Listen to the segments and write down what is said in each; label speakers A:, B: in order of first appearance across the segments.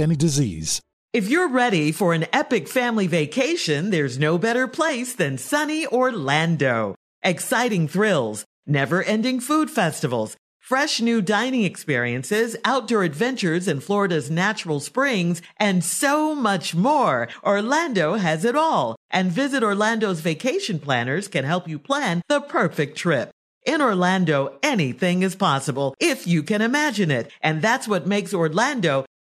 A: any disease.
B: If you're ready for an epic family vacation, there's no better place than sunny Orlando. Exciting thrills, never ending food festivals, fresh new dining experiences, outdoor adventures in Florida's natural springs, and so much more. Orlando has it all. And Visit Orlando's vacation planners can help you plan the perfect trip. In Orlando, anything is possible if you can imagine it. And that's what makes Orlando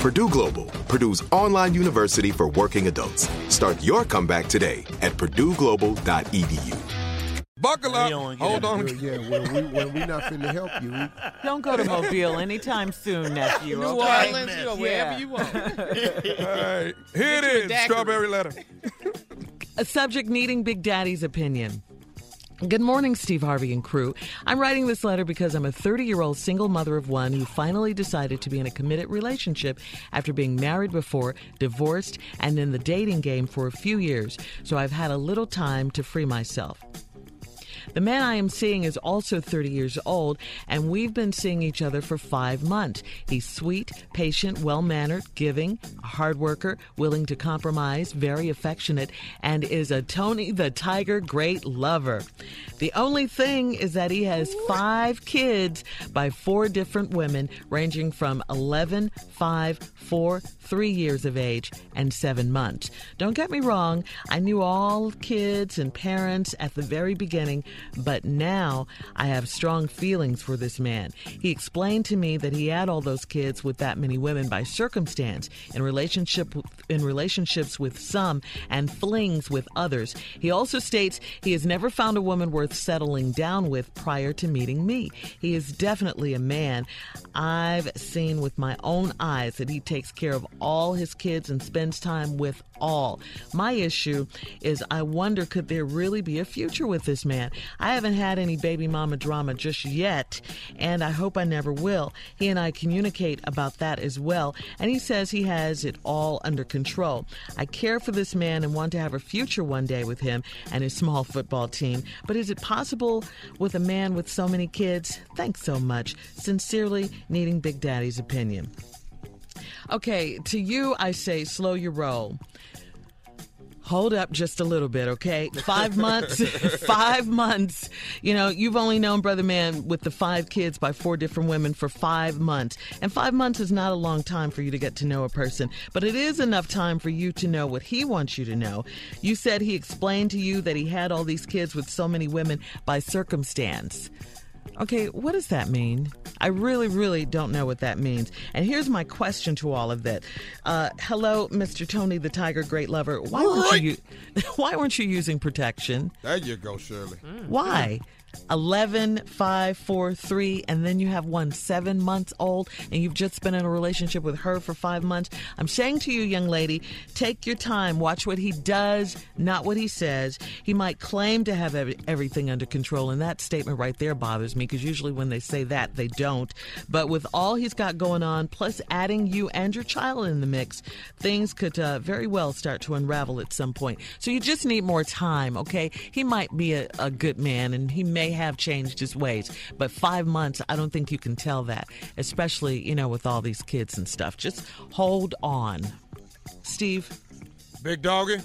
C: Purdue Global, Purdue's online university for working adults. Start your comeback today at purdueglobal.edu.
D: Buckle up.
E: Hold on. Yeah, when we when we not finna help you.
B: Don't go to Mobile anytime soon, nephew.
D: New
B: okay?
D: Orleans, you know,
B: Yeah.
D: wherever you want. All right, here it is. Strawberry letter.
B: A subject needing Big Daddy's opinion. Good morning, Steve Harvey and crew. I'm writing this letter because I'm a 30 year old single mother of one who finally decided to be in a committed relationship after being married before, divorced, and in the dating game for a few years. So I've had a little time to free myself. The man I am seeing is also 30 years old, and we've been seeing each other for five months. He's sweet, patient, well mannered, giving, a hard worker, willing to compromise, very affectionate, and is a Tony the Tiger great lover. The only thing is that he has five kids by four different women, ranging from 11, 5, 4, 3 years of age, and 7 months. Don't get me wrong, I knew all kids and parents at the very beginning, but now I have strong feelings for this man. He explained to me that he had all those kids with that many women by circumstance in relationship in relationships with some and flings with others. He also states he has never found a woman worth settling down with prior to meeting me. He is definitely a man I've seen with my own eyes that he takes care of all his kids and spends time with all. My issue is I wonder could there really be a future with this man? I haven't had any baby mama drama just yet, and I hope I never will. He and I communicate about that as well, and he says he has it all under control. I care for this man and want to have a future one day with him and his small football team, but is it possible with a man with so many kids? Thanks so much. Sincerely, needing Big Daddy's opinion. Okay, to you, I say slow your roll. Hold up just a little bit, okay? Five months, five months. You know, you've only known Brother Man with the five kids by four different women for five months. And five months is not a long time for you to get to know a person, but it is enough time for you to know what he wants you to know. You said he explained to you that he had all these kids with so many women by circumstance. Okay, what does that mean? I really, really don't know what that means. And here's my question to all of that. Uh, hello, Mr. Tony the Tiger Great Lover. Why weren't you why weren't you using protection?
D: There you go, Shirley.
B: Why? 11, 5, 4, 3, and then you have one seven months old, and you've just been in a relationship with her for five months. I'm saying to you, young lady, take your time. Watch what he does, not what he says. He might claim to have ev- everything under control, and that statement right there bothers me because usually when they say that, they don't. But with all he's got going on, plus adding you and your child in the mix, things could uh, very well start to unravel at some point. So you just need more time, okay? He might be a, a good man, and he may have changed his ways, but five months, I don't think you can tell that, especially, you know, with all these kids and stuff. Just hold on. Steve?
D: Big doggy.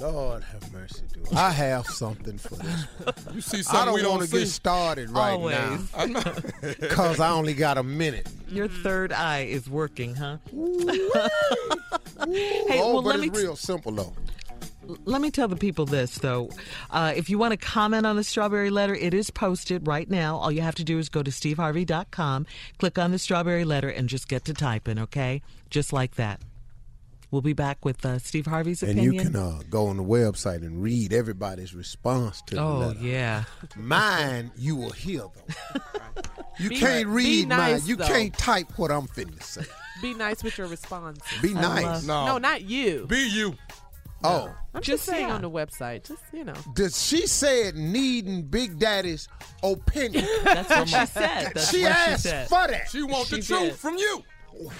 E: Lord have mercy, dude. I have something for this.
D: You see
E: I
D: something we
E: don't
D: don't
E: want to get started right
B: Always.
E: now because I only got a minute.
B: Your third eye is working, huh? hey,
E: oh,
B: well,
E: but
B: let me
E: it's real simple though.
B: Let me tell the people this though. Uh, if you want to comment on the strawberry letter, it is posted right now. All you have to do is go to steveharvey.com, click on the strawberry letter, and just get to typing. Okay, just like that. We'll be back with uh, Steve Harvey's
E: And
B: opinion.
E: And you can uh, go on the website and read everybody's response to the
B: oh
E: letter.
B: yeah.
E: Mine, you will hear though. You
F: Be-
E: can't
F: be
E: read mine.
F: nice,
E: You
F: though.
E: can't type what I'm finna say.
F: Be nice with your response.
E: Be nice.
B: love-
D: No.
F: No, not you.
D: Be you.
E: Oh,
F: I'm
B: Just
F: just saying on the website. Just you know.
E: does she said needing Big Daddy's opinion?
B: That's what she said. That's
E: she
B: what
E: asked
B: she said.
E: for that.
D: She wants the
B: She
D: truth
B: did.
D: from you.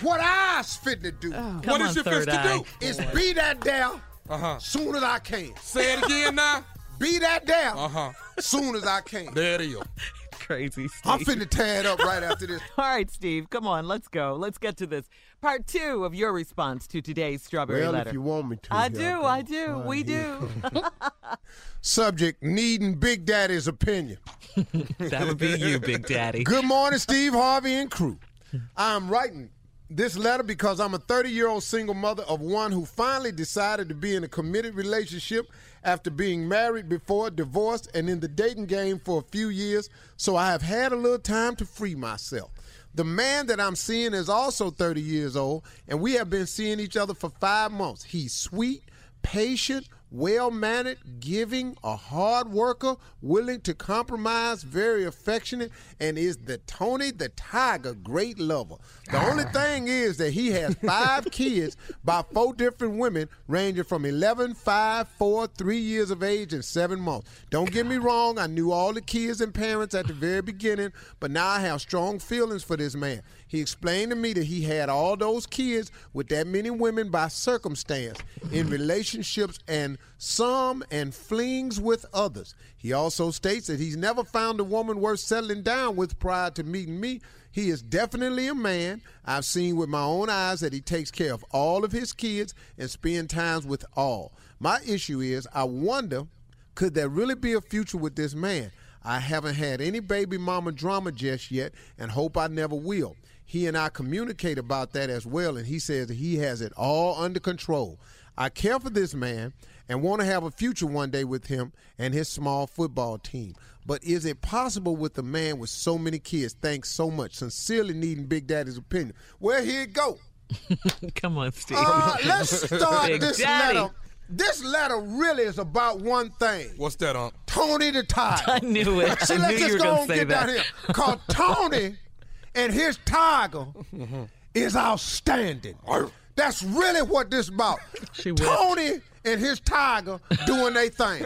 E: What I's was finna do
B: Come
D: what
B: on,
D: is you
B: third
D: to
B: eye.
D: do?
E: is be that down
D: Uh-huh.
E: soon as I can.
D: Say it again now.
E: Be that down
D: Uh-huh.
E: soon as I can.
D: There it is.
B: Crazy. Steve.
E: I'm finna tear it up right after this.
B: All right, Steve, come on, let's go. Let's get to this. Part two of your response to today's strawberry
E: Well,
B: letter.
E: if you want me to.
B: I
E: here
B: do,
E: go.
B: I do,
E: All
B: we
E: here
B: do.
E: Subject needing Big Daddy's opinion.
B: that would be you, Big Daddy.
E: Good morning, Steve Harvey and crew. I'm writing this letter because I'm a 30 year old single mother of one who finally decided to be in a committed relationship after being married before, divorced, and in the dating game for a few years. So I have had a little time to free myself. The man that I'm seeing is also 30 years old, and we have been seeing each other for five months. He's sweet, patient, well mannered, giving, a hard worker, willing to compromise, very affectionate, and is the Tony the Tiger great lover. The ah. only thing is that he has five kids by four different women, ranging from 11, 5, 4, 3 years of age, and 7 months. Don't get me wrong, I knew all the kids and parents at the very beginning, but now I have strong feelings for this man. He explained to me that he had all those kids with that many women by circumstance in relationships and some and flings with others. He also states that he's never found a woman worth settling down with prior to meeting me. He is definitely a man. I've seen with my own eyes that he takes care of all of his kids and spend times with all. My issue is I wonder could there really be a future with this man? I haven't had any baby mama drama just yet and hope I never will. He and I communicate about that as well, and he says that he has it all under control. I care for this man and want to have a future one day with him and his small football team. But is it possible with a man with so many kids? Thanks so much. Sincerely needing Big Daddy's opinion. Well, here it go.
B: Come on, Steve.
E: Uh, let's start
B: Big
E: this
B: Daddy.
E: letter. This letter really is about one thing.
D: What's that, Unc?
E: Tony the Tiger.
B: I knew it.
E: See,
B: I
E: let's
B: knew
E: just
B: you were
E: go
B: going
E: and
B: to say
E: get
B: that.
E: down here. Cause Tony and his tiger is outstanding. That's really what this about.
B: She whipped.
E: Tony and his tiger doing their thing.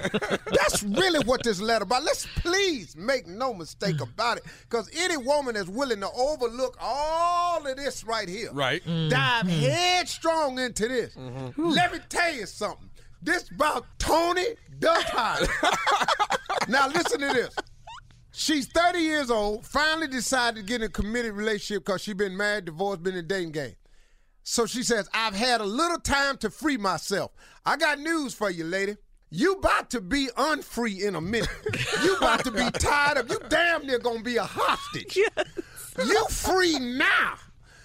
E: That's really what this letter about. Let's please make no mistake about it. Because any woman that's willing to overlook all of this right here,
D: Right. Mm-hmm.
E: dive headstrong into this. Mm-hmm. Let me tell you something. This about Tony the Tiger. now listen to this. She's 30 years old, finally decided to get in a committed relationship because she's been married, divorced, been in dating game. So she says, I've had a little time to free myself. I got news for you, lady. You about to be unfree in a minute. you about to be tied up. you damn near gonna be a hostage. You free now.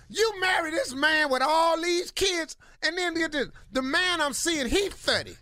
E: You marry this man with all these kids, and then get this. The man I'm seeing, he's 30.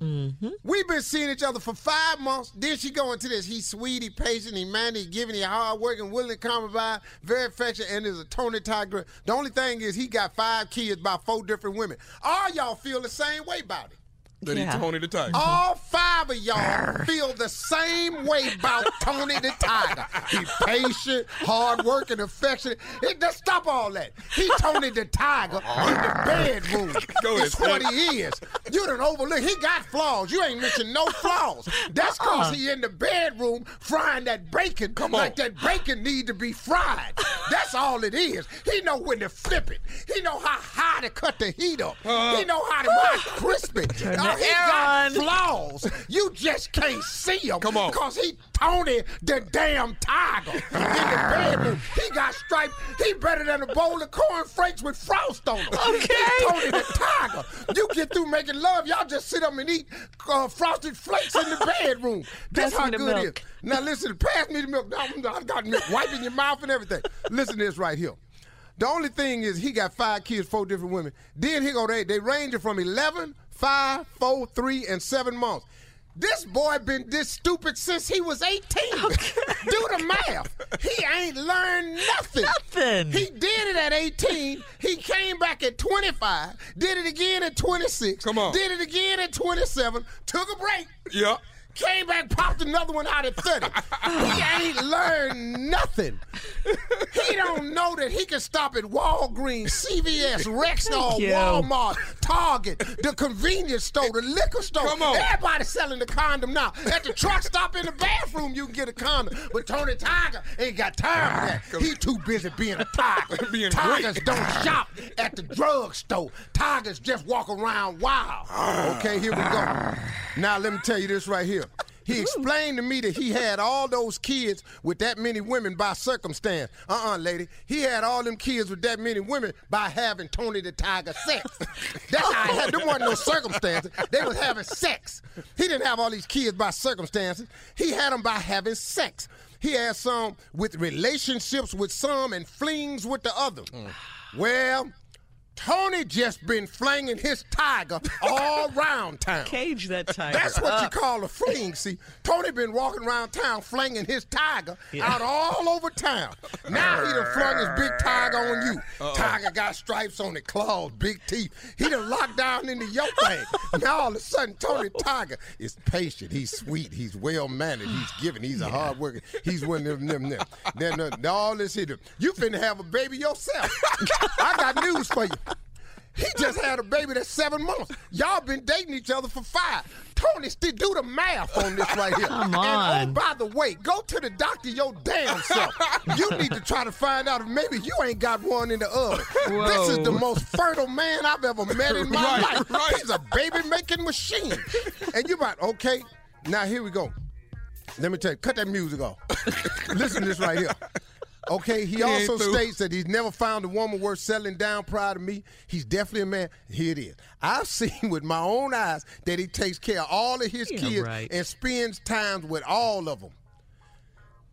E: Mm-hmm. We've been seeing each other for five months. Then she go into this. He's sweet, he patient, he manly, giving, he hard working, willing to come by, very affectionate, and is a Tony Tiger. The only thing is he got five kids by four different women. All y'all feel the same way about it.
D: That
B: Yeah.
D: he Tony the Tiger.
E: All five of y'all feel the same way about Tony the Tiger. He patient, hard working, affectionate. It, just stop all that. He Tony the Tiger in the bedroom.
D: Go
E: That's
D: ahead,
E: what he is. You done overlook. He got flaws. You ain't mentioned no flaws. That's cause he in the bedroom frying that bacon
D: Come
E: like
D: on.
E: that bacon need to be fried. That's all it is. He know when to flip it. He know how high to cut the heat up. he uh-huh. know how to make it crispy. Oh, he
B: air
E: got flaws. You just can't see him.
D: Come on.
E: Because he Tony the damn tiger in the bedroom. He got striped. He better than a bowl of corn flakes with frost on them.
B: Okay.
E: He Tony the tiger. You get through making love, y'all just sit up and eat uh, frosted flakes in the bedroom. That's
B: Pass
E: how
B: me the
E: good it is. Now listen, pass me the milk. Now, I got milk wiping your mouth and everything. Listen to this right here. The only thing is he got five kids, four different women. Then he go they they ranging from 11, 5, 4, 3, and 7 months. This boy been this stupid since he was 18. Do the math. He ain't learned nothing.
B: Nothing.
E: He did it at 18. He came back at 25. Did it again at 26.
D: Come on.
E: Did it again at 27. Took a break.
D: Yeah.
E: Came back, popped another one out at 30. he ain't learned nothing. He don't know that he can stop at Walgreens, CVS, Rexall. Walmart, Target, the convenience store, the liquor store.
D: Come on.
E: Everybody selling the condom now. At the truck stop in the bathroom, you can get a condom. But Tony Tiger ain't got time for that. He too busy being a tiger.
D: Being
E: Tigers
D: great.
E: don't shop at the drugstore. Tigers just walk around wild. Ah. Okay, here we go. Now let me tell you this right here. He explained to me that he had all those kids with that many women by circumstance. Uh-uh, lady. He had all them kids with that many women by having Tony the Tiger sex. That's how he had. There wasn't no oh. circumstances. They was having sex. He didn't have all these kids by circumstances. He had them by having sex. He had some with relationships with some and flings with the other. Mm. Well, Tony just been flinging his tiger all round town.
B: Cage that tiger.
E: That's what you call a fling. See, Tony been walking around town flinging his tiger out all over town. Now he done flung his big tiger on you. Tiger got stripes on it, claws, big teeth. He done locked down into your thing. Now all of a sudden, Tony Tiger is patient. He's sweet. He's well mannered. He's giving. He's a hard worker. He's one of them. them, them. Then uh, all this here. You finna have a baby yourself. I got news for you. He just had a baby that's seven months. Y'all been dating each other for five. Tony, still do the math on this right here.
B: Come
E: And oh,
B: on.
E: oh, by the way, go to the doctor your damn self. you need to try to find out if maybe you ain't got one in the oven. This is the most fertile man I've ever met in my
D: Right,
E: life.
D: right.
E: He's a baby making machine. And you about, okay, now here we go. Let me tell you, cut that music off. Listen to this right here. Okay, he, also states that he's never found a woman worth settling down proud of me. He's definitely a man. Here it is. I've seen with my own eyes that he takes care of all of his
B: Yeah,
E: kids
B: right.
E: and spends time with all of them.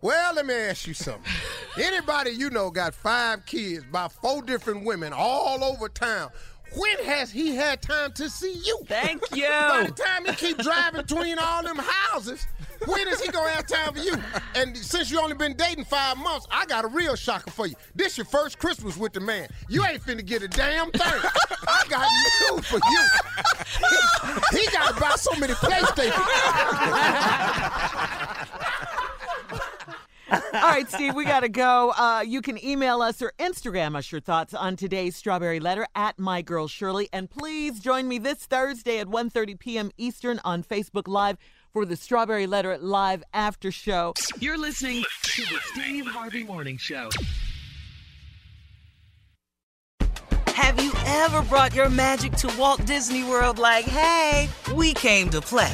E: Well, let me ask you something. Anybody you know got five kids by four different women all over town. When has he had time to see you?
B: Thank you.
E: By the time he keep driving between all them houses, when is he gonna have time for you? And since you only been dating five months, I got a real shocker for you. This your first Christmas with the man. You ain't finna get a damn thing. I got news for you. He, he gotta buy so many PlayStations.
B: All right, Steve, we got to go. Uh, you can email us or Instagram us your thoughts on today's Strawberry Letter at My Girl Shirley. And please join me this Thursday at 1.30 p.m. Eastern on Facebook Live for the Strawberry Letter Live After Show.
G: You're listening to the Steve Harvey Morning Show.
H: Have you ever brought your magic to Walt Disney World like, hey, we came to play?